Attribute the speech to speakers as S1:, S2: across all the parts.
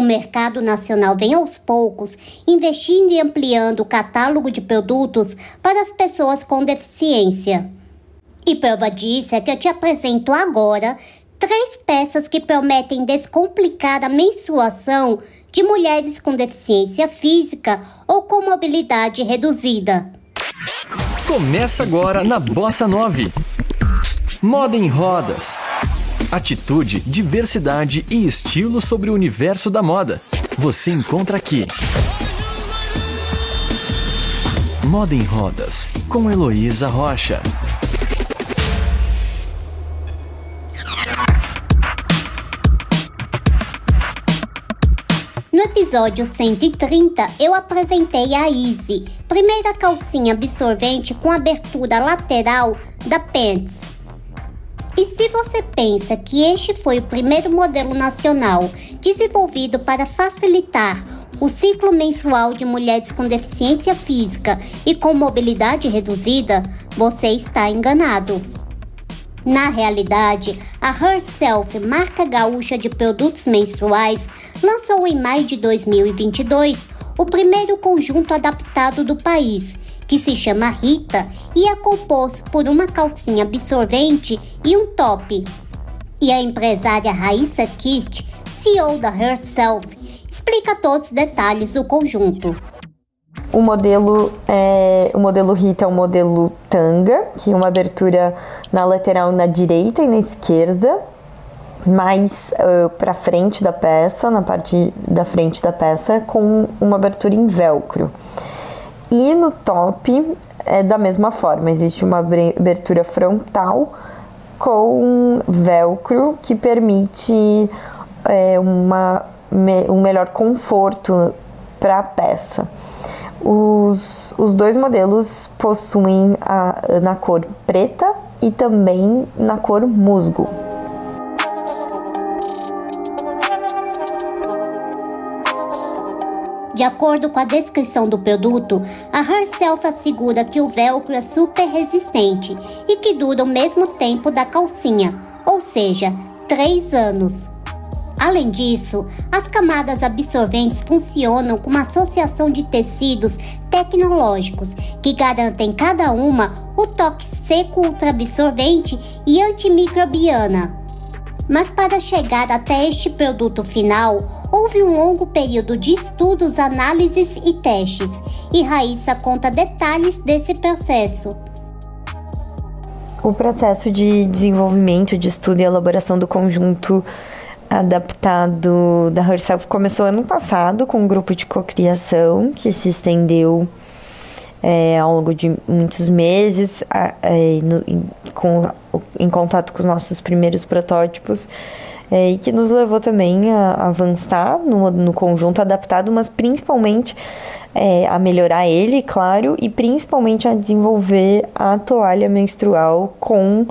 S1: O mercado nacional vem aos poucos investindo e ampliando o catálogo de produtos para as pessoas com deficiência. E prova disso é que eu te apresento agora três peças que prometem descomplicar a menstruação de mulheres com deficiência física ou com mobilidade reduzida.
S2: Começa agora na Bossa 9. Moda em rodas. Atitude, diversidade e estilo sobre o universo da moda. Você encontra aqui. Moda em Rodas, com Heloísa Rocha.
S1: No episódio 130, eu apresentei a Easy, primeira calcinha absorvente com abertura lateral da Pants. E se você pensa que este foi o primeiro modelo nacional desenvolvido para facilitar o ciclo menstrual de mulheres com deficiência física e com mobilidade reduzida, você está enganado. Na realidade, a Herself, marca gaúcha de produtos menstruais, lançou em maio de 2022 o primeiro conjunto adaptado do país, que se chama Rita e é composto por uma calcinha absorvente e um top. E a empresária Raíssa Kist, CEO da Herself, explica todos os detalhes do conjunto.
S3: O modelo, é, o modelo Rita é o modelo tanga, que é uma abertura na lateral na direita e na esquerda, mais uh, para frente da peça, na parte da frente da peça, com uma abertura em velcro. E no top é da mesma forma, existe uma abertura frontal com velcro que permite é, uma, um melhor conforto para a peça. Os, os dois modelos possuem a, na cor preta e também na cor musgo.
S1: De acordo com a descrição do produto, a Herself assegura que o velcro é super resistente e que dura o mesmo tempo da calcinha, ou seja, 3 anos. Além disso, as camadas absorventes funcionam como uma associação de tecidos tecnológicos que garantem cada uma o toque seco ultraabsorvente e antimicrobiana. Mas para chegar até este produto final, houve um longo período de estudos, análises e testes, e Raíssa conta detalhes desse processo.
S3: O processo de desenvolvimento, de estudo e elaboração do conjunto adaptado da Herself começou ano passado com um grupo de cocriação que se estendeu é, ao longo de muitos meses é, no, em, com, em contato com os nossos primeiros protótipos é, e que nos levou também a avançar no, no conjunto adaptado, mas principalmente é, a melhorar ele, claro, e principalmente a desenvolver a toalha menstrual com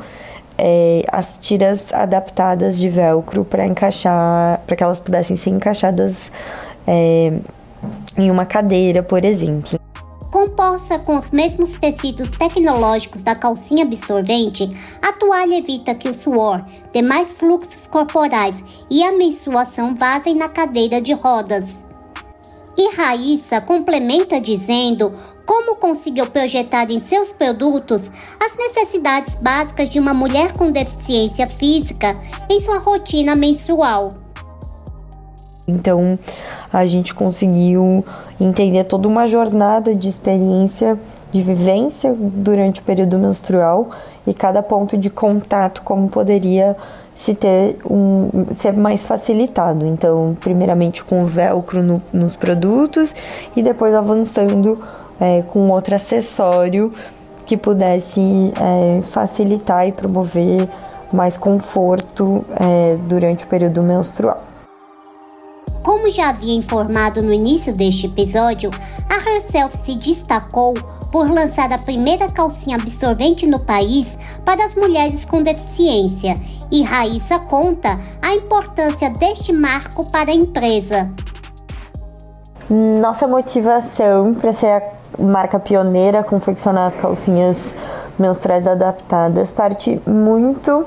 S3: é, as tiras adaptadas de velcro para encaixar, para que elas pudessem ser encaixadas é, em uma cadeira, por exemplo.
S1: Composta com os mesmos tecidos tecnológicos da calcinha absorvente, a toalha evita que o suor, demais fluxos corporais e a menstruação vazem na cadeira de rodas. E Raíssa complementa dizendo como conseguiu projetar em seus produtos as necessidades básicas de uma mulher com deficiência física em sua rotina menstrual.
S3: Então, a gente conseguiu entender toda uma jornada de experiência, de vivência durante o período menstrual e cada ponto de contato, como poderia se ter um ser mais facilitado. Então, primeiramente com velcro no, nos produtos e depois avançando é, com outro acessório que pudesse é, facilitar e promover mais conforto é, durante o período menstrual.
S1: Como já havia informado no início deste episódio, a Herself se destacou por lançar a primeira calcinha absorvente no país para as mulheres com deficiência, e Raíssa conta a importância deste marco para a empresa.
S3: Nossa motivação para ser a marca pioneira a confeccionar as calcinhas menstruais adaptadas parte muito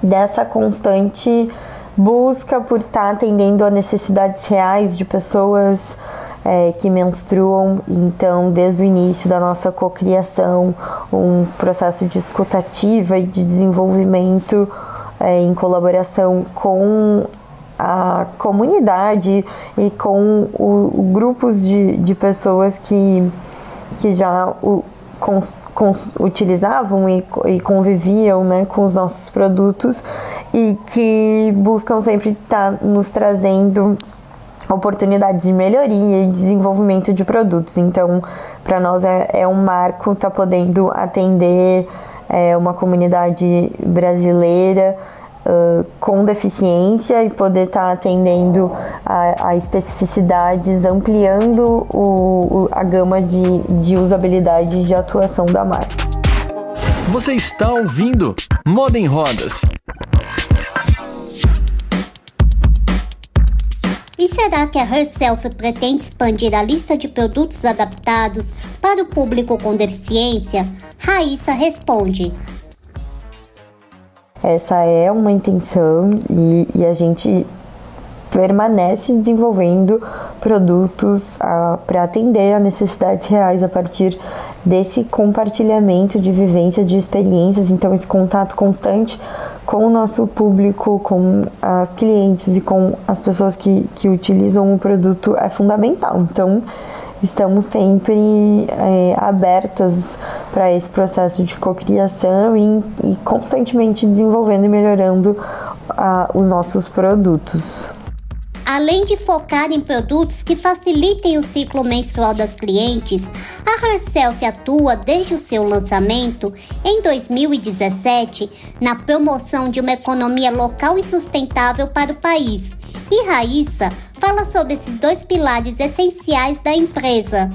S3: dessa constante busca por estar tá atendendo a necessidades reais de pessoas é, que menstruam. Então, desde o início da nossa cocriação, um processo de escutativa e de desenvolvimento é, em colaboração com a comunidade e com o, o grupos de, de pessoas que, que já o, utilizavam e, e, conviviam né, com os nossos produtos e que buscam sempre estar tá nos trazendo oportunidades de melhoria e desenvolvimento de produtos. Então, para nós é, é, um marco estar tá podendo atender é, uma comunidade brasileira uh, com deficiência e poder estar tá atendendo a, a, especificidades, ampliando o, o, a gama de, de usabilidade de atuação da marca.
S2: Você está ouvindo Moda em Rodas.
S1: Será que a Herself pretende expandir a lista de produtos adaptados para o público com deficiência? Raíssa responde.
S3: Essa é uma intenção e, e a gente permanece desenvolvendo produtos ah, para atender a necessidades reais a partir desse compartilhamento de vivências, de experiências, então esse contato constante com o nosso público, com as clientes e com as pessoas que, que utilizam o produto é fundamental. Então, estamos sempre é, abertas para esse processo de cocriação e, e constantemente desenvolvendo e melhorando a, os nossos produtos.
S1: Além de focar em produtos que facilitem o ciclo menstrual das clientes, a Herself atua desde o seu lançamento em 2017 na promoção de uma economia local e sustentável para o país. E Raíssa fala sobre esses dois pilares essenciais da empresa.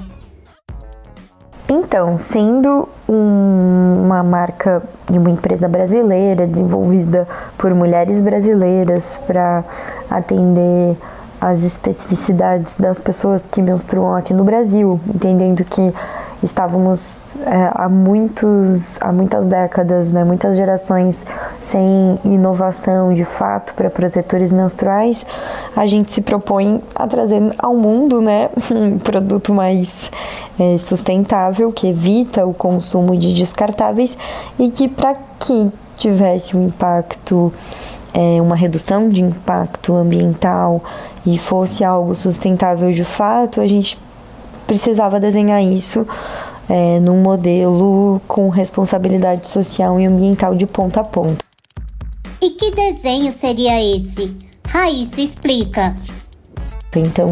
S3: Então, sendo um, uma marca de uma empresa brasileira desenvolvida por mulheres brasileiras para atender as especificidades das pessoas que menstruam aqui no Brasil, entendendo que estávamos é, há muitos há muitas décadas, né, muitas gerações sem inovação de fato para protetores menstruais, a gente se propõe a trazer ao mundo, né, um produto mais é, sustentável que evita o consumo de descartáveis e que para que tivesse um impacto é, uma redução de impacto ambiental e fosse algo sustentável de fato, a gente precisava desenhar isso é, num modelo com responsabilidade social e ambiental de ponta a ponta.
S1: E que desenho seria esse? Raíssa explica.
S3: Então,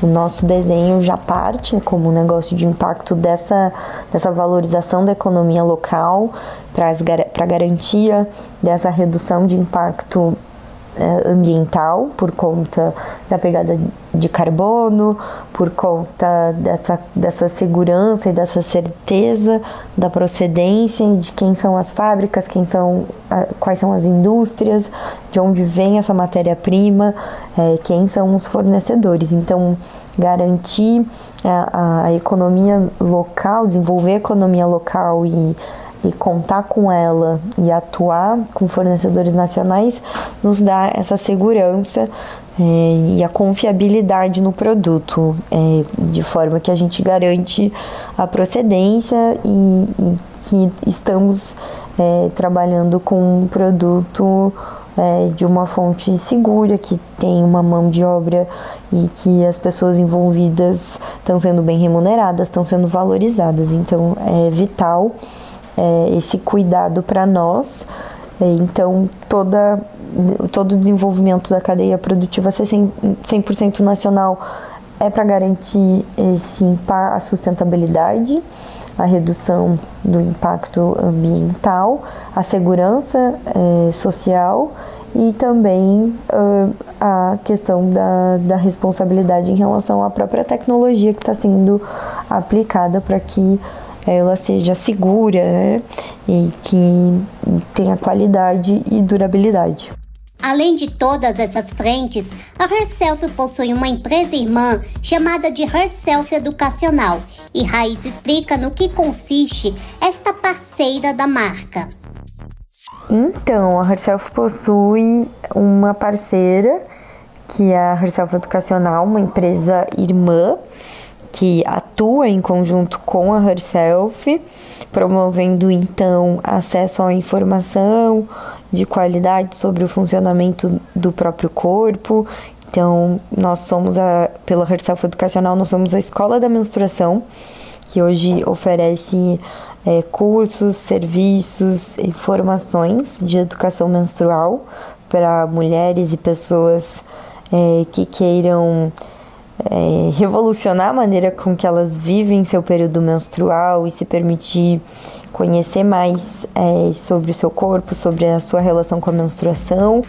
S3: o nosso desenho já parte como um negócio de impacto dessa, dessa valorização da economia local para a garantia dessa redução de impacto ambiental por conta da pegada de carbono, por conta dessa, dessa segurança e dessa certeza da procedência de quem são as fábricas, quem são, quais são as indústrias, de onde vem essa matéria-prima, é, quem são os fornecedores. Então, garantir a, a economia local, desenvolver a economia local e e contar com ela e atuar com fornecedores nacionais nos dá essa segurança é, e a confiabilidade no produto, é, de forma que a gente garante a procedência e, e que estamos é, trabalhando com um produto é, de uma fonte segura, que tem uma mão de obra e que as pessoas envolvidas estão sendo bem remuneradas, estão sendo valorizadas. Então é vital é, esse cuidado para nós. É, então, toda, todo o desenvolvimento da cadeia produtiva ser 100%, nacional é para garantir esse, a sustentabilidade, a redução do impacto ambiental, a segurança é, social e também uh, a questão da, da responsabilidade em relação à própria tecnologia que está sendo aplicada para que ela seja segura né? e que tenha qualidade e durabilidade.
S1: Além de todas essas frentes, a Herself possui uma empresa irmã chamada de Herself Educacional e Raíssa explica no que consiste esta parceira da marca.
S3: Então, a Herself possui uma parceira, que é a Herself Educacional, uma empresa irmã, que atua em conjunto com a Herself, promovendo então acesso à informação de qualidade sobre o funcionamento do próprio corpo. Então, nós somos a pela Herself Educacional, nós somos a Escola da Menstruação, que hoje oferece é, cursos, serviços, informações de educação menstrual para mulheres e pessoas é, que queiram é, revolucionar a maneira com que elas vivem seu período menstrual e se permitir conhecer mais é, sobre o seu corpo, sobre a sua relação com a menstruação.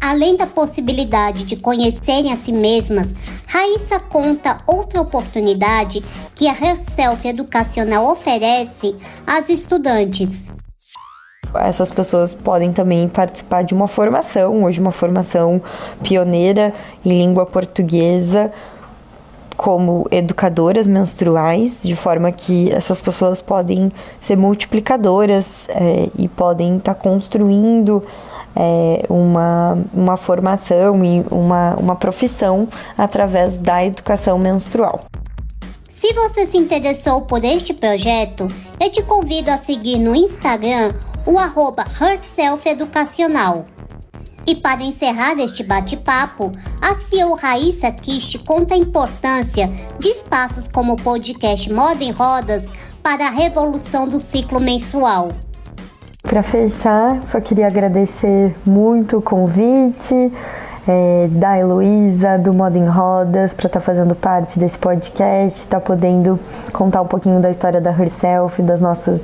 S1: Além da possibilidade de conhecerem a si mesmas, Raíssa conta outra oportunidade que a Herself Educacional oferece às estudantes.
S3: Essas pessoas podem também participar de uma formação, hoje uma formação pioneira em língua portuguesa, como educadoras menstruais, de forma que essas pessoas podem ser multiplicadoras é, e podem estar tá construindo é, uma, uma formação e uma, uma profissão através da educação menstrual.
S1: Se você se interessou por este projeto, eu te convido a seguir no Instagram o arroba herselfeducacional. E para encerrar este bate-papo, a CEO Raíssa Kist conta a importância de espaços como o podcast Moda em Rodas para a revolução do ciclo menstrual.
S3: Para fechar, só queria agradecer muito o convite é, da Heloísa, do Moda em Rodas, para estar tá fazendo parte desse podcast, estar tá podendo contar um pouquinho da história da Herself, das nossas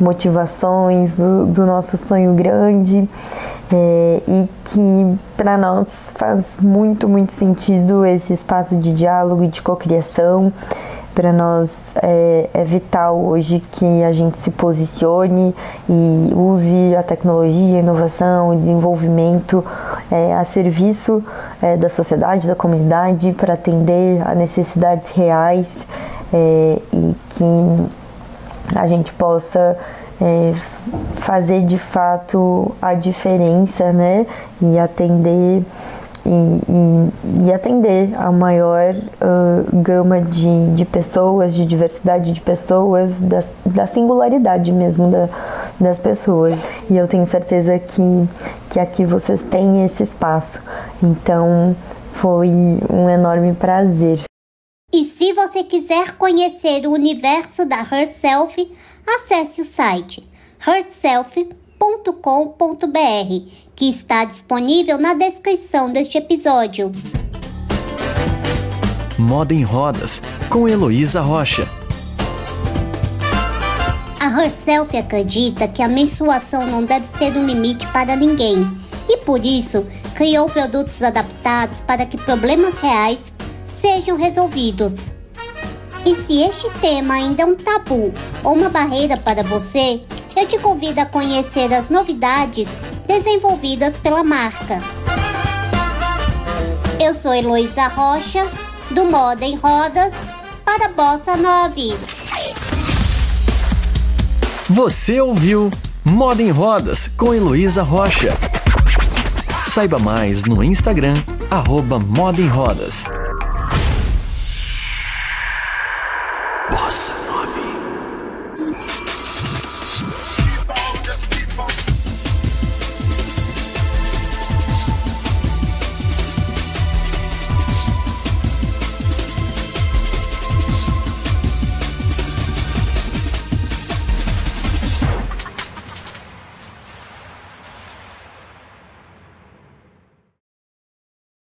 S3: motivações, do, do nosso sonho grande. É, e que para nós faz muito, muito sentido esse espaço de diálogo e de cocriação para nós é, é, vital hoje que a gente se posicione e use a tecnologia, a inovação e desenvolvimento é, a serviço é, da sociedade, da comunidade, para atender a necessidades reais é, e que a gente possa é, fazer de fato a diferença, né? E atender e, e, e, atender a maior uh, gama de, de pessoas, de diversidade de pessoas, da, da singularidade mesmo da, das pessoas. E eu tenho certeza que, que aqui vocês têm esse espaço. Então foi um enorme prazer.
S1: E se você quiser conhecer o universo da Herself, acesse o site herself.com moda.com.br, que está disponível na descrição deste episódio.
S2: Moda em Rodas, com Heloísa Rocha.
S1: A Herself acredita que a menstruação não deve ser um limite para ninguém e por isso criou produtos adaptados para que problemas reais sejam resolvidos. E se este tema ainda é um tabu ou uma barreira para você, eu te convido a conhecer as novidades desenvolvidas pela marca. Eu sou Heloísa Rocha, do Moda em Rodas, para Bossa 9.
S2: Você ouviu Moda em Rodas com Heloísa Rocha. Saiba mais no Instagram, arroba Moda em Rodas.